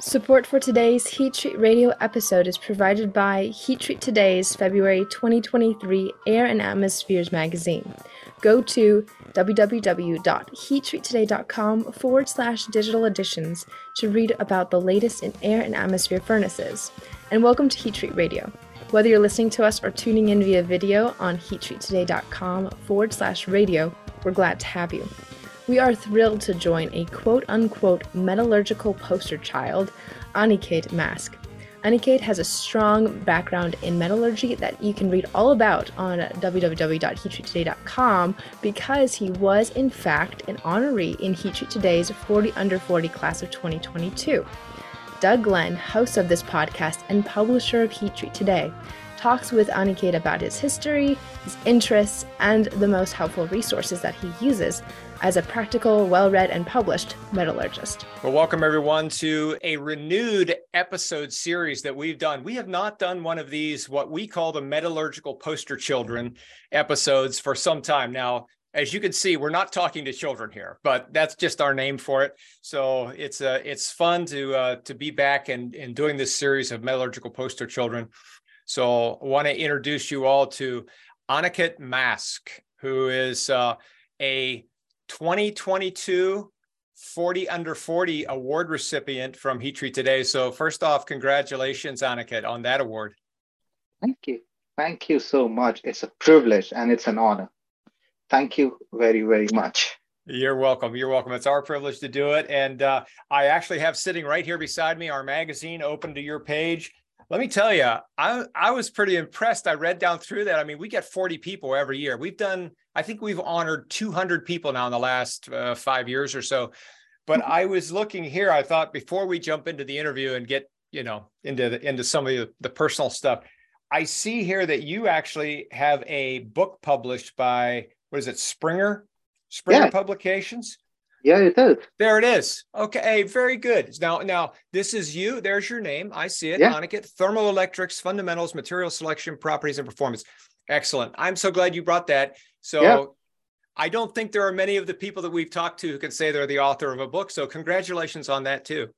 Support for today's Heat Treat Radio episode is provided by Heat Treat Today's February 2023 Air and Atmospheres magazine. Go to www.heattreattoday.com forward slash digital editions to read about the latest in air and atmosphere furnaces. And welcome to Heat Treat Radio. Whether you're listening to us or tuning in via video on heattreattoday.com forward slash radio, we're glad to have you. We are thrilled to join a quote unquote metallurgical poster child, Aniket Maske. Aniket has a strong background in metallurgy that you can read all about on www.heattreattoday.com because he was, in fact, an honoree in Heat Treat Today's 40 Under 40 class of 2022. Doug Glenn, host of this podcast and publisher of Heat Treat Today, talks with Aniket about his history, his interests, and the most helpful resources that he uses as a practical, well read, and published metallurgist. Well, welcome everyone to a renewed episode series that we've done. We have not done one of these, what we call the metallurgical poster children episodes, for some time now. As you can see, we're not talking to children here, but that's just our name for it. So it's uh, it's fun to uh, to be back and, and doing this series of metallurgical poster children. So I want to introduce you all to Aniket Maske, who is uh, a 2022 40 under 40 award recipient from Heat Treat Today. So first off, congratulations, Aniket, on that award. Thank you. Thank you so much. It's a privilege and it's an honor. Thank you very, very much. You're welcome. You're welcome. It's our privilege to do it. And uh, I actually have sitting right here beside me our magazine open to your page. Let me tell you, I, I was pretty impressed. I read down through that. I mean, we get 40 people every year. We've done, I think we've honored 200 people now in the last uh, five years or so. But mm-hmm. I was looking here. I thought before we jump into the interview and get, you know, into the, into some of the, the personal stuff, I see here that you actually have a book published by what is it, Springer, Springer yeah. Publications. Yeah, it is. There it is. Okay, very good. Now, now this is you. There's your name. I see it. Yeah. Aniket, Thermoelectrics, Fundamentals, Material Selection, Properties, and Performance. Excellent. I'm so glad you brought that. So yeah. I don't think there are many of the people that we've talked to who can say they're the author of a book. So congratulations on that too.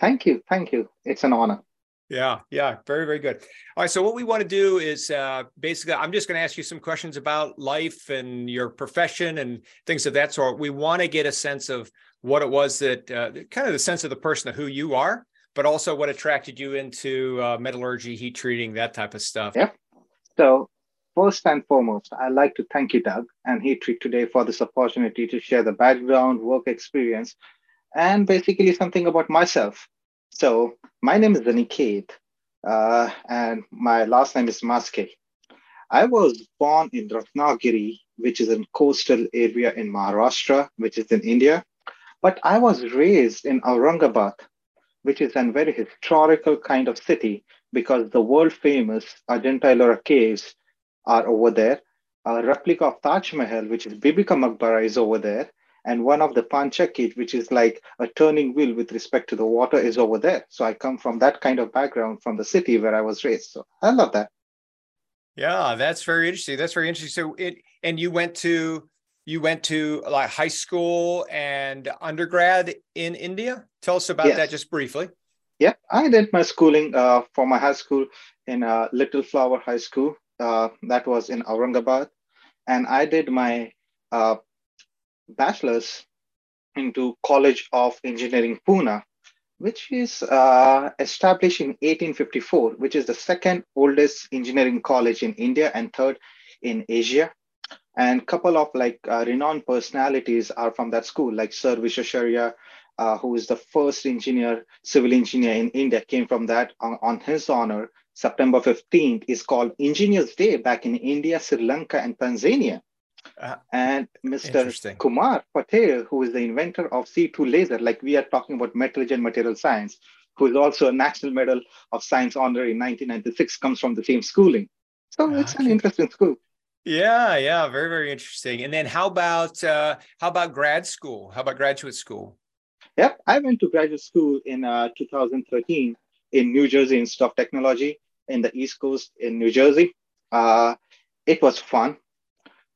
Thank you. Thank you. It's an honor. Yeah, yeah, very, very good. All right, so what we want to do is uh, basically, I'm just going to ask you some questions about life and your profession and things of that sort. We want to get a sense of what it was that, uh, kind of the sense of the person of who you are, but also what attracted you into uh, metallurgy, heat treating, that type of stuff. Yeah. So first and foremost, I'd like to thank you, Doug, and Heat Treat today for this opportunity to share the background, work experience, and basically something about myself. So my name is Aniket, uh, and my last name is Maske. I was born in Ratnagiri, which is a coastal area in Maharashtra, which is in India. But I was raised in Aurangabad, which is a very historical kind of city because the world famous Ajanta Ellora caves are over there. A replica of Taj Mahal, which is Bibi Ka Maqbara, is over there and one of the Panchakki which is like a turning wheel with respect to the water is over there. So i come from that kind of background from the city where i was raised. So i love that. Yeah that's very interesting. That's very interesting. So it and you went to you went to like high school and undergrad in india? Tell us about yes. that just briefly. Yeah i did my schooling uh, for my high school in uh, little flower high school. Uh, that was in aurangabad. And i did my uh, bachelor's into College of Engineering Pune, which is uh, established in 1854, which is the second oldest engineering college in India and third in Asia. And couple of like uh, renowned personalities are from that school, like Sir Visvesvaraya, uh, who is the first engineer, civil engineer in India, came from that on, on his honor. September 15th is called Engineers Day back in India, Sri Lanka, and Tanzania. Uh, and Mr. Kumar Patel, who is the inventor of CO2 laser, like we are talking about metallurgy and material science, who is also a National Medal of Science honor in 1996, comes from the same schooling. So it's an interesting school. Yeah, yeah, very, very interesting. And then how about uh, how about grad school? How about graduate school? Yep, I went to graduate school in uh, 2013 in New Jersey Institute of Technology in the East Coast in New Jersey. Uh, it was fun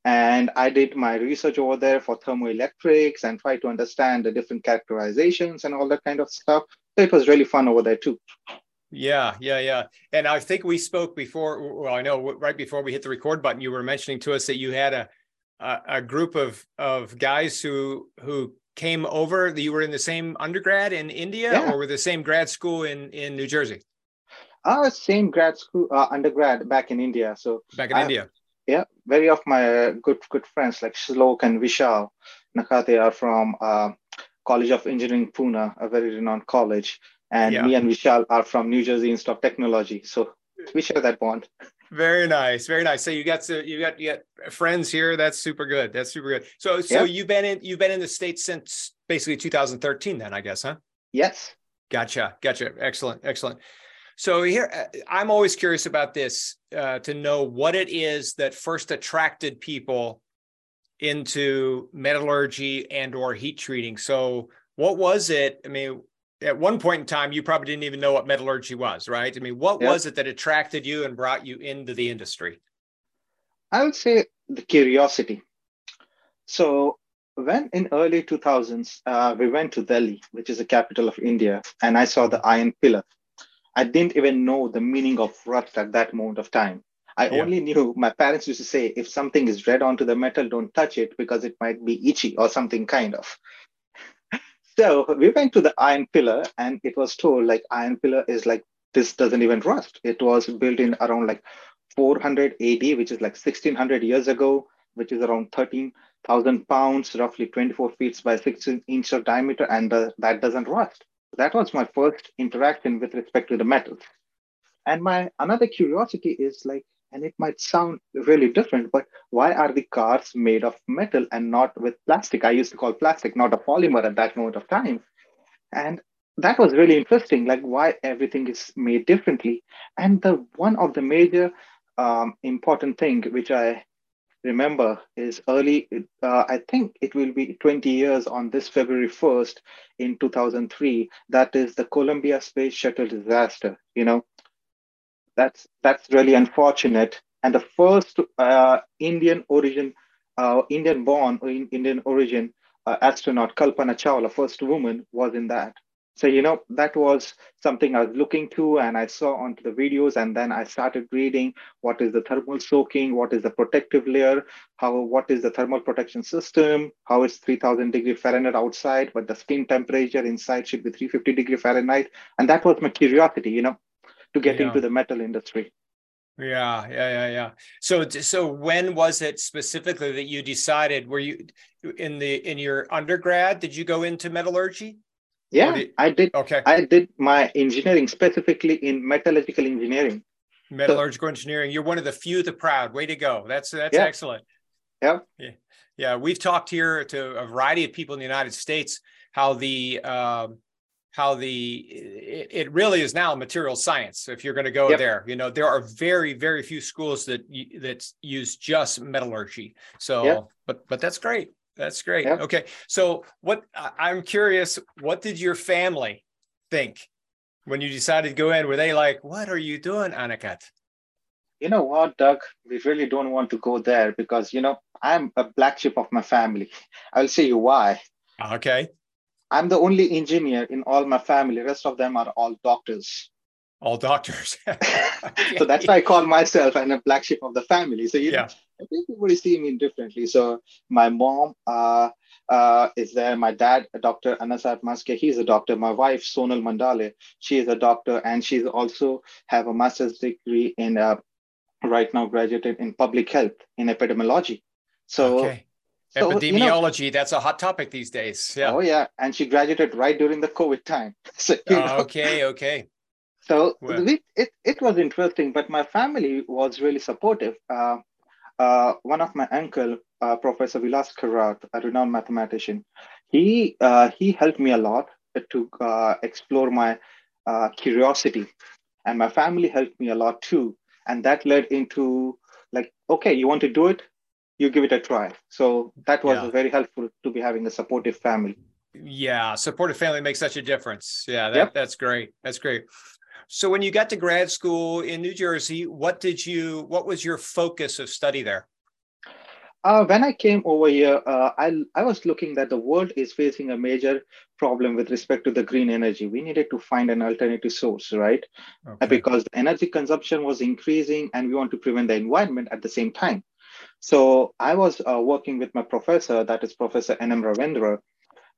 And I did my research over there for thermoelectrics and tried to understand the different characterizations and all that kind of stuff. So it was really fun over there too. Yeah, yeah, yeah. And I think we spoke before. Well, I know right before we hit the record button, you were mentioning to us that you had a a, a group of of guys who who came over. You were in the same undergrad in India, yeah. or were the same grad school in in New Jersey? Uh, same grad school, uh, undergrad back in India. So back in I, India. Yeah, very of my good good friends like Shlok and Vishal Nakate are from uh, College of Engineering Pune, a very renowned college, and yeah. me and Vishal are from New Jersey Institute of Technology. So we share that bond. Very nice, very nice. So you got to you got you got friends here. That's super good. That's super good. So so you've been in you've been in the states since basically 2013, then I guess, huh? Yes. Gotcha, gotcha. Excellent, excellent. So here, uh, I'm always curious about this uh, to know what it is that first attracted people into metallurgy and or heat treating. So what was it? I mean, at one point in time, you probably didn't even know what metallurgy was, right? I mean, what yep. was it that attracted you and brought you into the industry? I would say the curiosity. So when in early 2000s, uh, we went to Delhi, which is the capital of India, and I saw the iron pillar. I didn't even know the meaning of rust at that moment of time. I yeah. only knew my parents used to say, if something is red onto the metal, don't touch it because it might be itchy or something kind of. so we went to the iron pillar and it was told like iron pillar is like, this doesn't even rust. It was built in around like 400 AD, which is like 1600 years ago, which is around 13,000 pounds, roughly 24 feet by 16 inch of diameter, and uh, that doesn't rust. That was my first interaction with respect to the metals. And my another curiosity is like, and it might sound really different, but why are the cars made of metal and not with plastic? I used to call plastic not a polymer at that moment of time. And that was really interesting, like why everything is made differently. And the one of the major um, important thing which I remember is early, uh, I think it will be 20 years on this February 1st in 2003. That is the Columbia Space Shuttle disaster. You know, that's that's really unfortunate. And the first uh, Indian origin, uh, Indian born Indian origin uh, astronaut, Kalpana Chawla, first woman, was in that. So, you know, that was something I was looking to and I saw onto the videos and then I started reading what is the thermal soaking, what is the protective layer, how what is the thermal protection system, how it's 3000 degree Fahrenheit outside, but the skin temperature inside should be 350 degree Fahrenheit. And that was my curiosity, you know, to get yeah. into the metal industry. Yeah, yeah, yeah, yeah. So, so when was it specifically that you decided? Were you in the in your undergrad? Did you go into metallurgy? Yeah, I did. Okay. I did my engineering specifically in metallurgical engineering. Metallurgical so, engineering. You're one of the few, the proud. Way to go. That's that's yeah. excellent. Yeah. Yeah. Yeah. We've talked here to a variety of people in the United States how the um, how the it, it, really is now material science if you're going to go yep. there you know there are very very few schools that that use just metallurgy so yep. but but that's great that's great. Okay. So what I'm curious, what did your family think when you decided to go in? Were they like, what are you doing, Aniket? You know what, Doug? We really don't want to go there because, you know, I'm a black sheep of my family. I'll say you why. Okay. I'm the only engineer in all my family. The rest of them are all doctors. All doctors. so that's why I call myself and a black sheep of the family. So you yeah. Know, everybody see me differently. So my mom uh, uh, is there. My dad, Dr. Anasat Maske, he's a doctor. My wife, Sonal Mandale, she is a doctor, and she's also have a master's degree in uh, right now graduated in public health in epidemiology. So. Okay. So, Epidemiology, you know, that's a hot topic these days. Yeah. Oh, yeah. And she graduated right during the COVID time. So, oh, okay, okay. So well. it, it, it was interesting, but my family was really supportive. Uh, uh, one of my uncle, uh, Professor Vilas Karat, a renowned mathematician, he uh, he helped me a lot to uh, explore my uh, curiosity, and my family helped me a lot too. And that led into like, okay, you want to do it, you give it a try. So that was yeah. very helpful to be having a supportive family. Yeah, supportive family makes such a difference. Yeah, that, yep. that's great. That's great. So when you got to grad school in New Jersey, what did you what was your focus of study there? Uh, when I came over here, uh, I, I was looking that the world is facing a major problem with respect to the green energy. We needed to find an alternative source, right? Okay. Because the energy consumption was increasing and we want to prevent the environment at the same time. So I was uh, working with my professor, that is Professor N.M. Ravindra.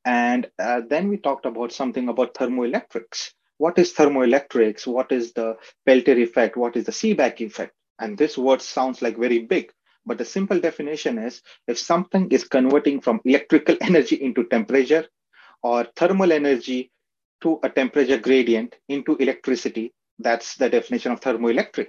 And uh, then we talked about something about thermoelectrics. What is thermoelectrics? What is the Peltier effect? What is the Seebeck effect? And this word sounds like very big, but the simple definition is if something is converting from electrical energy into temperature or thermal energy to a temperature gradient into electricity, that's the definition of thermoelectric.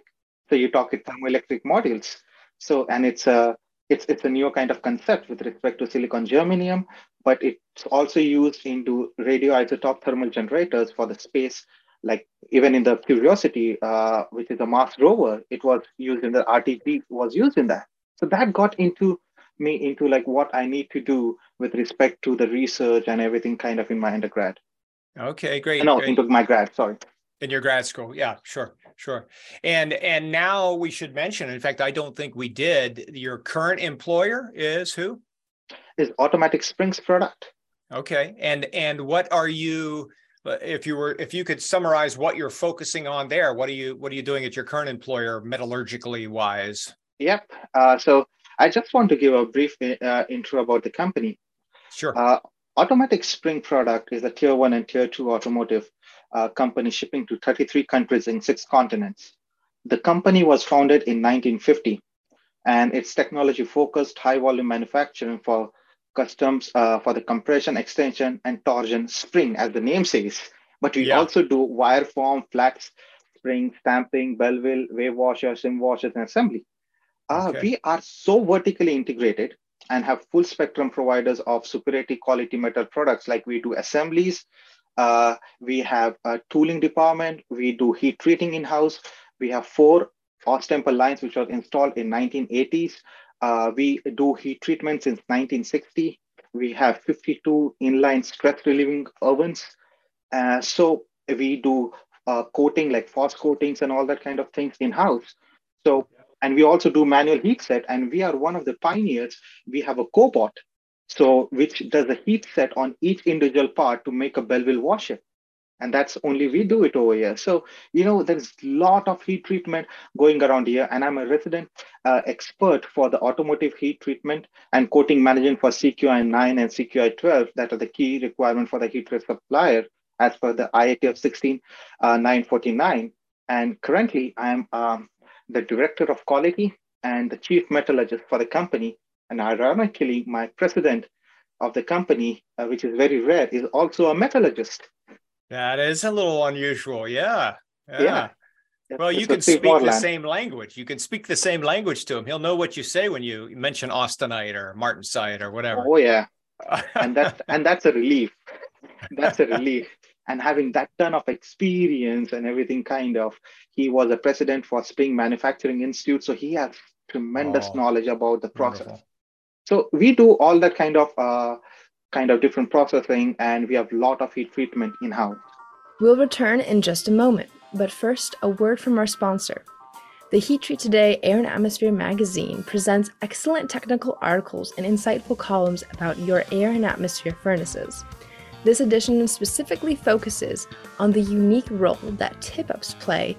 So you talk in thermoelectric modules. So, and it's a it's it's a new kind of concept with respect to silicon germanium, but it's also used into radioisotope thermal generators for the space. Like even in the Curiosity, uh, which is a Mars rover, it was used in the RTG was used in that. So that got into me into like what I need to do with respect to the research and everything kind of in my undergrad. Okay, great. No, great. into my grad, sorry. In your grad school. Yeah, sure, sure. And and now we should mention, in fact, I don't think we did, your current employer is who? Is Automatic Springs product. Okay. And and what are you if you were if you could summarize what you're focusing on there, what are you what are you doing at your current employer metallurgically wise? Yep. Uh, so I just want to give a brief uh, intro about the company. Sure. Uh, Automatic Spring product is a tier one and tier two automotive uh, company shipping to 33 countries in six continents. The company was founded in 1950 and its technology focused high volume manufacturing for customs uh, for the compression, extension, and torsion spring, as the name says. But we yeah. also do wire form, flat spring, stamping, Belleville, wave washers, sim washers, and assembly. Uh, okay. We are so vertically integrated and have full spectrum providers of superiority quality metal products like we do assemblies, uh, we have a tooling department, we do heat treating in-house, we have four Austemper lines which were installed in 1980s. Uh, we do heat treatment since 1960. We have 52 inline stress relieving ovens. Uh, so we do uh, coating like FOS coatings and all that kind of things in-house. So and we also do manual heat set, and we are one of the pioneers. We have a cobot, so which does a heat set on each individual part to make a Belleville washer. And that's only we do it over here. So, you know, there's a lot of heat treatment going around here. And I'm a resident uh, expert for the automotive heat treatment and coating management for CQI 9 and CQI 12 that are the key requirement for the heat treat supplier as per the IATF 16949. Uh, and currently, I'm um, the director of quality and the chief metallurgist for the company. And ironically, my president of the company, uh, which is very rare, is also a metallurgist. That is a little unusual. Yeah. Yeah. yeah. Well, you can speak the same language. You can speak the same language to him. He'll know what you say when you mention austenite or martensite or whatever. Oh yeah, and that's and that's a relief. That's a relief and having that ton of experience and everything kind of he was a president for spring manufacturing institute so he has tremendous oh, knowledge about the process wonderful. so we do all that kind of uh, kind of different processing and we have a lot of heat treatment in house we'll return in just a moment but first a word from our sponsor the Heat Treat Today Air and Atmosphere magazine presents excellent technical articles and insightful columns about your air and atmosphere furnaces. This edition specifically focuses on the unique role that tip ups play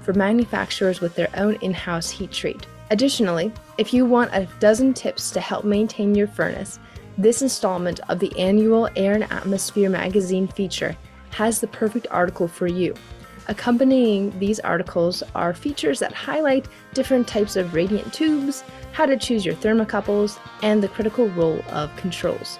for manufacturers with their own in house heat treat. Additionally, if you want a dozen tips to help maintain your furnace, this installment of the annual Air and Atmosphere magazine feature has the perfect article for you. Accompanying these articles are features that highlight different types of radiant tubes, how to choose your thermocouples, and the critical role of controls.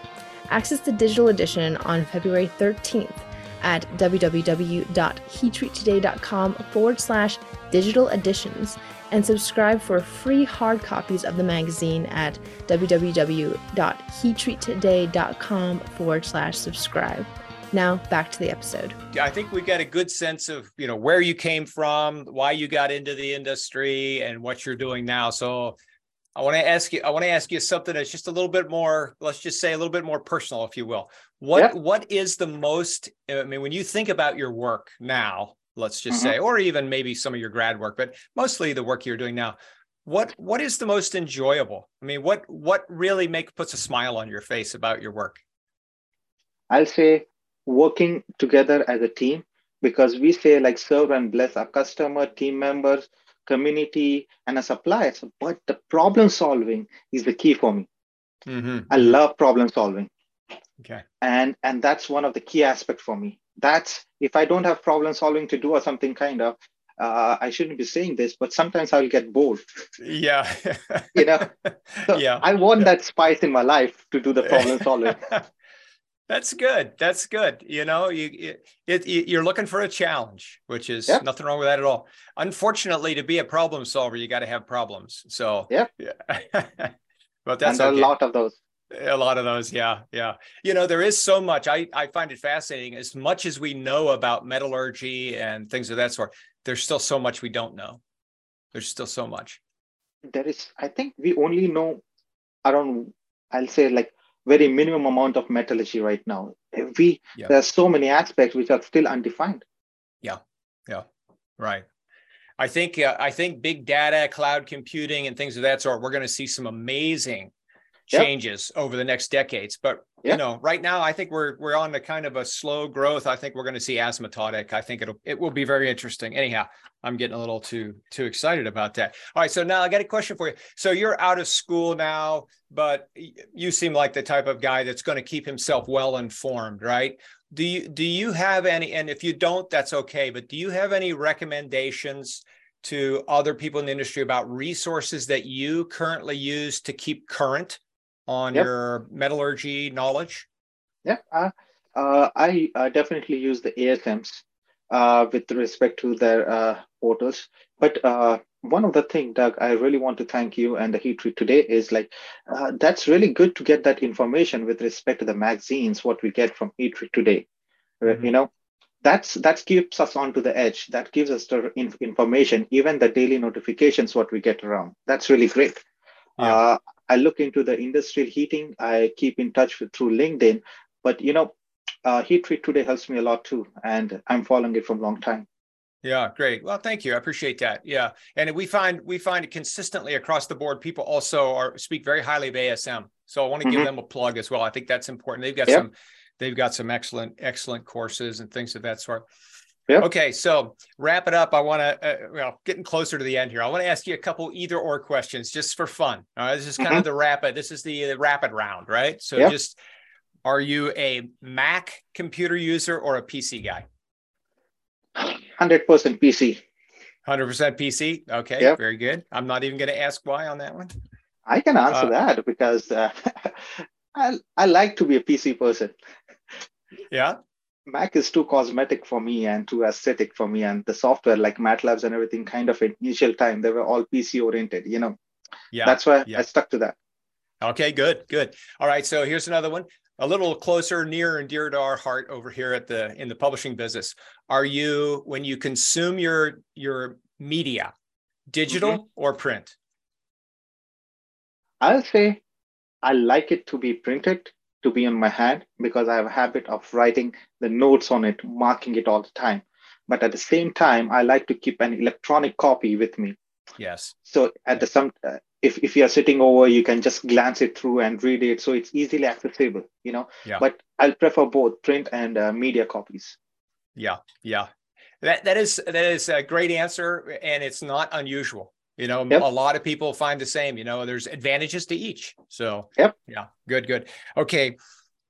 Access the digital edition on February 13th at www.heattreattoday.com forward slash digital editions and subscribe for free hard copies of the magazine at www.heattreattoday.com forward slash subscribe. Now back to the episode. I think we got a good sense of you know where you came from, why you got into the industry, and what you're doing now. So I want to ask you. I want to ask you something that's just a little bit more. Let's just say a little bit more personal, if you will. What What is the most? I mean, when you think about your work now, let's just mm-hmm. say, or even maybe some of your grad work, but mostly the work you're doing now. what what is the most enjoyable? I mean, what what really make puts a smile on your face about your work? I'll say working together as a team because we say like serve and bless our customer, team members, community, and a supplier. But the problem solving is the key for me. Mm-hmm. I love problem solving. Okay. And and that's one of the key aspects for me. That's if I don't have problem solving to do or something kind of, uh, I shouldn't be saying this, but sometimes I'll get bored. Yeah. you know. So yeah. I want yeah. that spice in my life to do the problem solving. That's good. That's good. You know, you it, it, you're looking for a challenge, which is yep. nothing wrong with that at all. Unfortunately, to be a problem solver, you got to have problems. So yeah, yeah. but that's and okay. a lot of those. A lot of those, yeah, yeah. You know, there is so much. I I find it fascinating. As much as we know about metallurgy and things of that sort, there's still so much we don't know. There's still so much. There is. I think we only know around. I'll say like very minimum amount of metallurgy right now. We yeah. there's so many aspects which are still undefined. Yeah, yeah, right. I think uh, I think big data, cloud computing, and things of that sort. We're going to see some amazing changes yep. over the next decades. But yep. you know, right now, I think we're we're on a kind of a slow growth. I think we're going to see asymptotic. I think it'll it will be very interesting. Anyhow, I'm getting a little too too excited about that. All right, so now I got a question for you. So you're out of school now, but you seem like the type of guy that's going to keep himself well informed, right? Do you do you have any? And if you don't, that's okay. But do you have any recommendations? to other people in the industry about resources that you currently use to keep current on yep. your metallurgy knowledge? Yeah, uh, uh, I uh, definitely use the ASMs uh, with respect to their uh, portals. But uh, one of the things, Doug, I really want to thank you and the Heat Treat today is like, that's really good to get that information with respect to the magazines, what we get from Heat Treat today. Mm-hmm. You know, that's that keeps us onto the edge. That gives us the information, even the daily notifications, what we get around. That's really great. Yeah. Uh, I look into the industrial heating. I keep in touch with through LinkedIn. But you know, uh, Heat Treat today helps me a lot too, and I'm following it from a long time. Yeah, great. Well, thank you. I appreciate that. Yeah, and we find we find it consistently across the board. People also are speak very highly of ASM, so I want to mm-hmm. give them a plug as well. I think that's important. They've got yep. some they've got some excellent excellent courses and things of that sort. Yep. Okay, so wrap it up. I want to, uh, well, getting closer to the end here. I want to ask you a couple either or questions just for fun. All right, this is kind mm-hmm. of the rapid. This is the, the rapid round, right? So just, are you a Mac computer user or a PC guy? Hundred percent PC. Hundred percent PC. Okay, very good. I'm not even going to ask why on that one. I can answer uh, that because uh, I I like to be a PC person. Yeah. Mac is too cosmetic for me and too aesthetic for me. And the software, like MATLABs and everything, kind of initial time, they were all PC oriented, you know. Yeah. That's why yeah. I stuck to that. Okay, good, good. All right. So here's another one. A little closer, near and dear to our heart over here at the in the publishing business. Are you when you consume your your media, digital mm-hmm. or print? I'll say I like it to be printed to be on my hand because I have a habit of writing the notes on it, marking it all the time. But at the same time, I like to keep an electronic copy with me. Yes. So at the some, uh, if if you're sitting over, you can just glance it through and read it, so it's easily accessible. You know. Yeah. But I'll prefer both print and uh, media copies. Yeah, yeah. That that is that is a great answer, and it's not unusual. You know, yep. a lot of people find the same. You know, there's advantages to each. So, yep. Yeah. Good, good. Okay.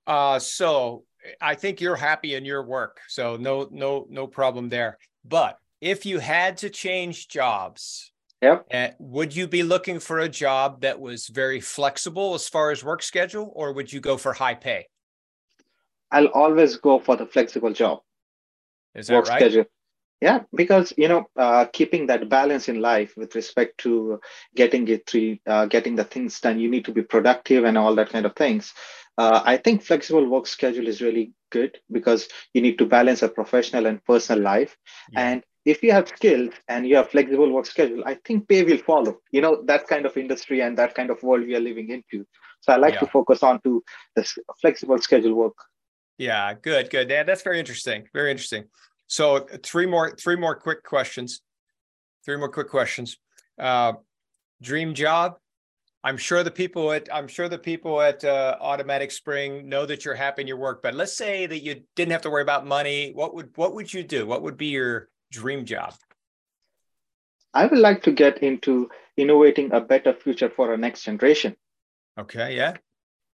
Uh, so I think you're happy in your work. So no, no, no problem there. But if you had to change jobs, yep. Uh, would you be looking for a job that was very flexible as far as work schedule, or would you go for high pay? I'll always go for the flexible job. Is that work right? Schedule yeah because you know uh, keeping that balance in life with respect to getting it through uh, getting the things done you need to be productive and all that kind of things. Uh, i think flexible work schedule is really good because you need to balance a professional and personal life. Yeah. and if you have skills and you have flexible work schedule i think pay will follow. You know that kind of industry and that kind of world we are living into. So i like yeah. to focus on to this flexible schedule work. Yeah good good. Yeah, that's very interesting very interesting so three more, three more quick questions. Three more quick questions. Uh, dream job? I'm sure the people at I'm sure the people at uh, Automatic Spring know that you're happy in your work. But let's say that you didn't have to worry about money. What would what would you do? What would be your dream job? I would like to get into innovating a better future for our next generation. Okay. Yeah.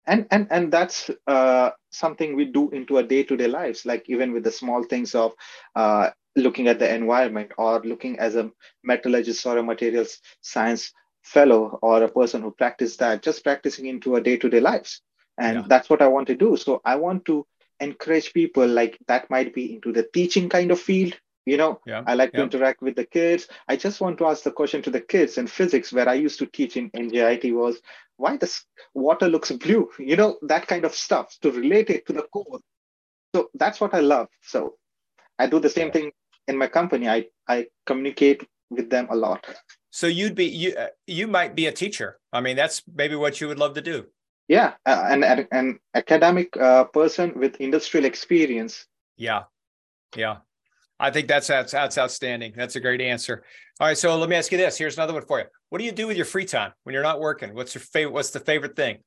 And and and that's uh, something we do into our day-to-day lives. Like even with the small things of uh, looking at the environment or looking as a metallurgist or a materials science fellow or a person who practice that, just practicing into our day-to-day lives. And yeah. that's what I want to do. So I want to encourage people like that might be into the teaching kind of field you know yeah. i like yeah. to interact with the kids i just want to ask the question to the kids in physics where i used to teach in njit was why does water looks blue you know that kind of stuff to relate it to the core. so that's what i love. So i do the same thing in my company. I i communicate with them a lot. So you'd be you uh, you might be a teacher. I mean that's maybe what you would love to do. Yeah uh, an, an academic uh, person with industrial experience. Yeah. Yeah I think that's, that's that's outstanding. That's a great answer. All right, so let me ask you this. Here's another one for you. What do you do with your free time when you're not working? What's your favorite? What's the favorite thing?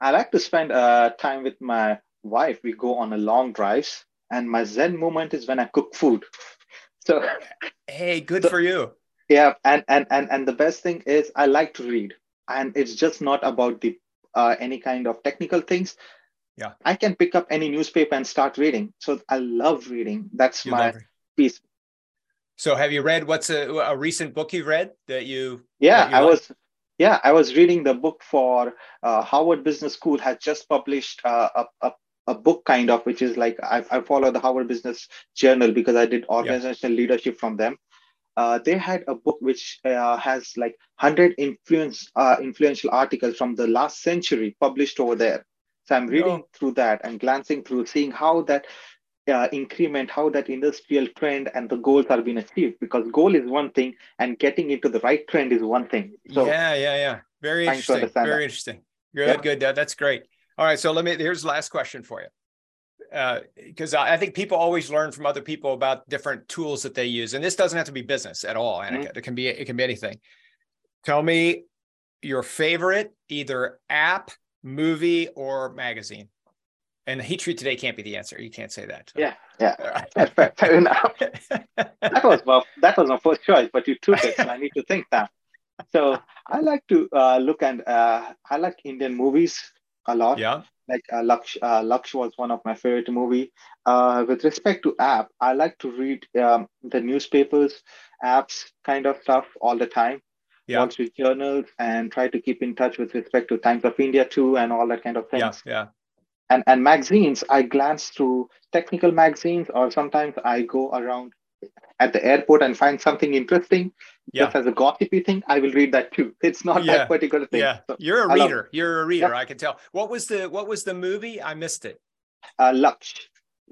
I like to spend uh, time with my wife. We go on a long drives, and my zen moment is when I cook food. So, hey, good so, for you. Yeah, and and and and the best thing is I like to read, and it's just not about the uh, any kind of technical things yeah. I can pick up any newspaper and start reading. So i love reading. That's you my peace. So have you read what's a, a recent book you've read that you yeah that you i like? was yeah i was reading the book for uh, harvard business school has just published uh, a, a, a book kind of which is like I, I follow the harvard business journal because i did organizational yeah. leadership from them. Uh, they had a book which uh, has like 100 influence uh, influential articles from the last century published over there so I'm reading no. through that and glancing through, seeing how that uh, increment, how that industrial trend and the goals are being achieved. Because goal is one thing, and getting into the right trend is one thing. So yeah, yeah, yeah. Very interesting. Very that. interesting. Good, yeah. good. That's great. All right. So let me. Here's the last question for you. Because uh, I, I think people always learn from other people about different tools that they use, and this doesn't have to be business at all, and mm-hmm. it can be it can be anything. Tell me your favorite either app movie or magazine? And Heat Treat Today can't be the answer. You can't say that. Yeah, yeah. fair, fair enough. that was well, that was my first choice, but you took it, so I need to think now. So I like to uh, look and uh, I like Indian movies a lot. Yeah. Like uh, Laksh, uh, Laksh was one of my favorite movie. Uh, with respect to app, I like to read um, the newspapers, apps, kind of stuff all the time yeah. Wall Street journals and try to keep in touch with respect to Times of India too and all that kind of things. Yeah, yeah. And and magazines, I glance through technical magazines, or sometimes I go around at the airport and find something interesting. Yeah. Just as a gossipy thing, I will read that too. It's not yeah. that particular thing. Yeah, so, you're a reader. You're a reader. Yeah. I can tell. What was the What was the movie? I missed it. Uh, Laksh.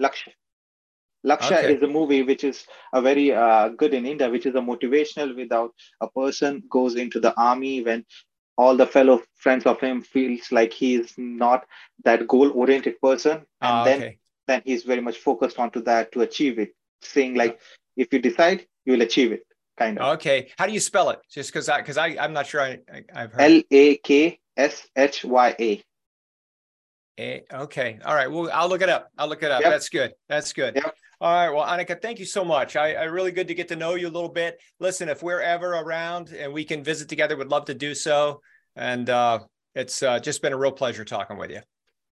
Laksh. Lakshya okay. is a movie which is a very uh, good in India, which is a motivational without a person goes into the army when all the fellow friends of him feels like he is not that goal oriented person and ah, then okay. then he's very much focused onto that to achieve it saying like if you decide you will achieve it kind of okay how do you spell it just because i because i i'm not sure i, I have heard l-a-k-s-h-y-a a, okay. All right. Well, I'll look it up. I'll look it up. Yep. That's good. That's good. Yep. All right. Well, Anika, thank you so much. I, I, really good to get to know you a little bit. Listen, if we're ever around and we can visit together, would love to do so. And uh, it's uh, just been a real pleasure talking with you.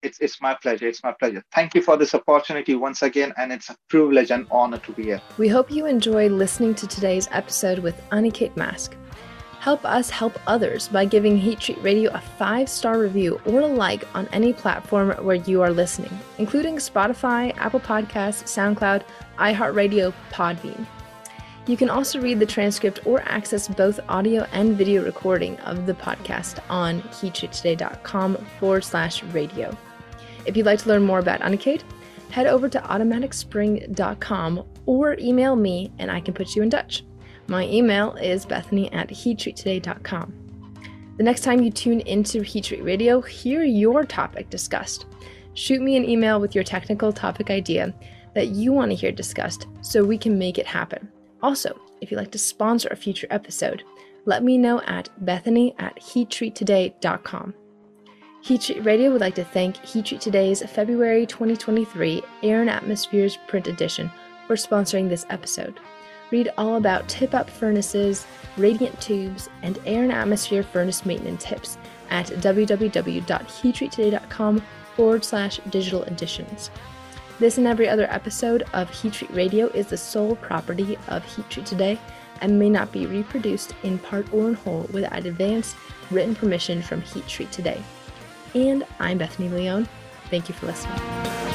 It's, it's my pleasure. It's my pleasure. Thank you for this opportunity once again. And it's a privilege and honor to be here. We hope you enjoy listening to today's episode with Aniket Maske. Help us help others by giving Heat Treat Radio a five star review or a like on any platform where you are listening, including Spotify, Apple Podcasts, SoundCloud, iHeartRadio, Podbean. You can also read the transcript or access both audio and video recording of the podcast on heattreattoday.com forward slash radio. If you'd like to learn more about Aniket, head over to automaticspring.com or email me and I can put you in touch. My email is bethany at heattreattoday.com. The next time you tune into Heat Treat Radio, hear your topic discussed. Shoot me an email with your technical topic idea that you want to hear discussed so we can make it happen. Also, if you'd like to sponsor a future episode, let me know at bethany at heattreattoday.com. Heat Treat Radio would like to thank Heat Treat Today's February 2023 Air and Atmospheres print edition for sponsoring this episode. Read all about tip up furnaces, radiant tubes, and air and atmosphere furnace maintenance tips at www.heattreattoday.com forward slash digital editions. This and every other episode of Heat Treat Radio is the sole property of Heat Treat Today and may not be reproduced in part or in whole without advance written permission from Heat Treat Today. And I'm Bethany Leone. Thank you for listening.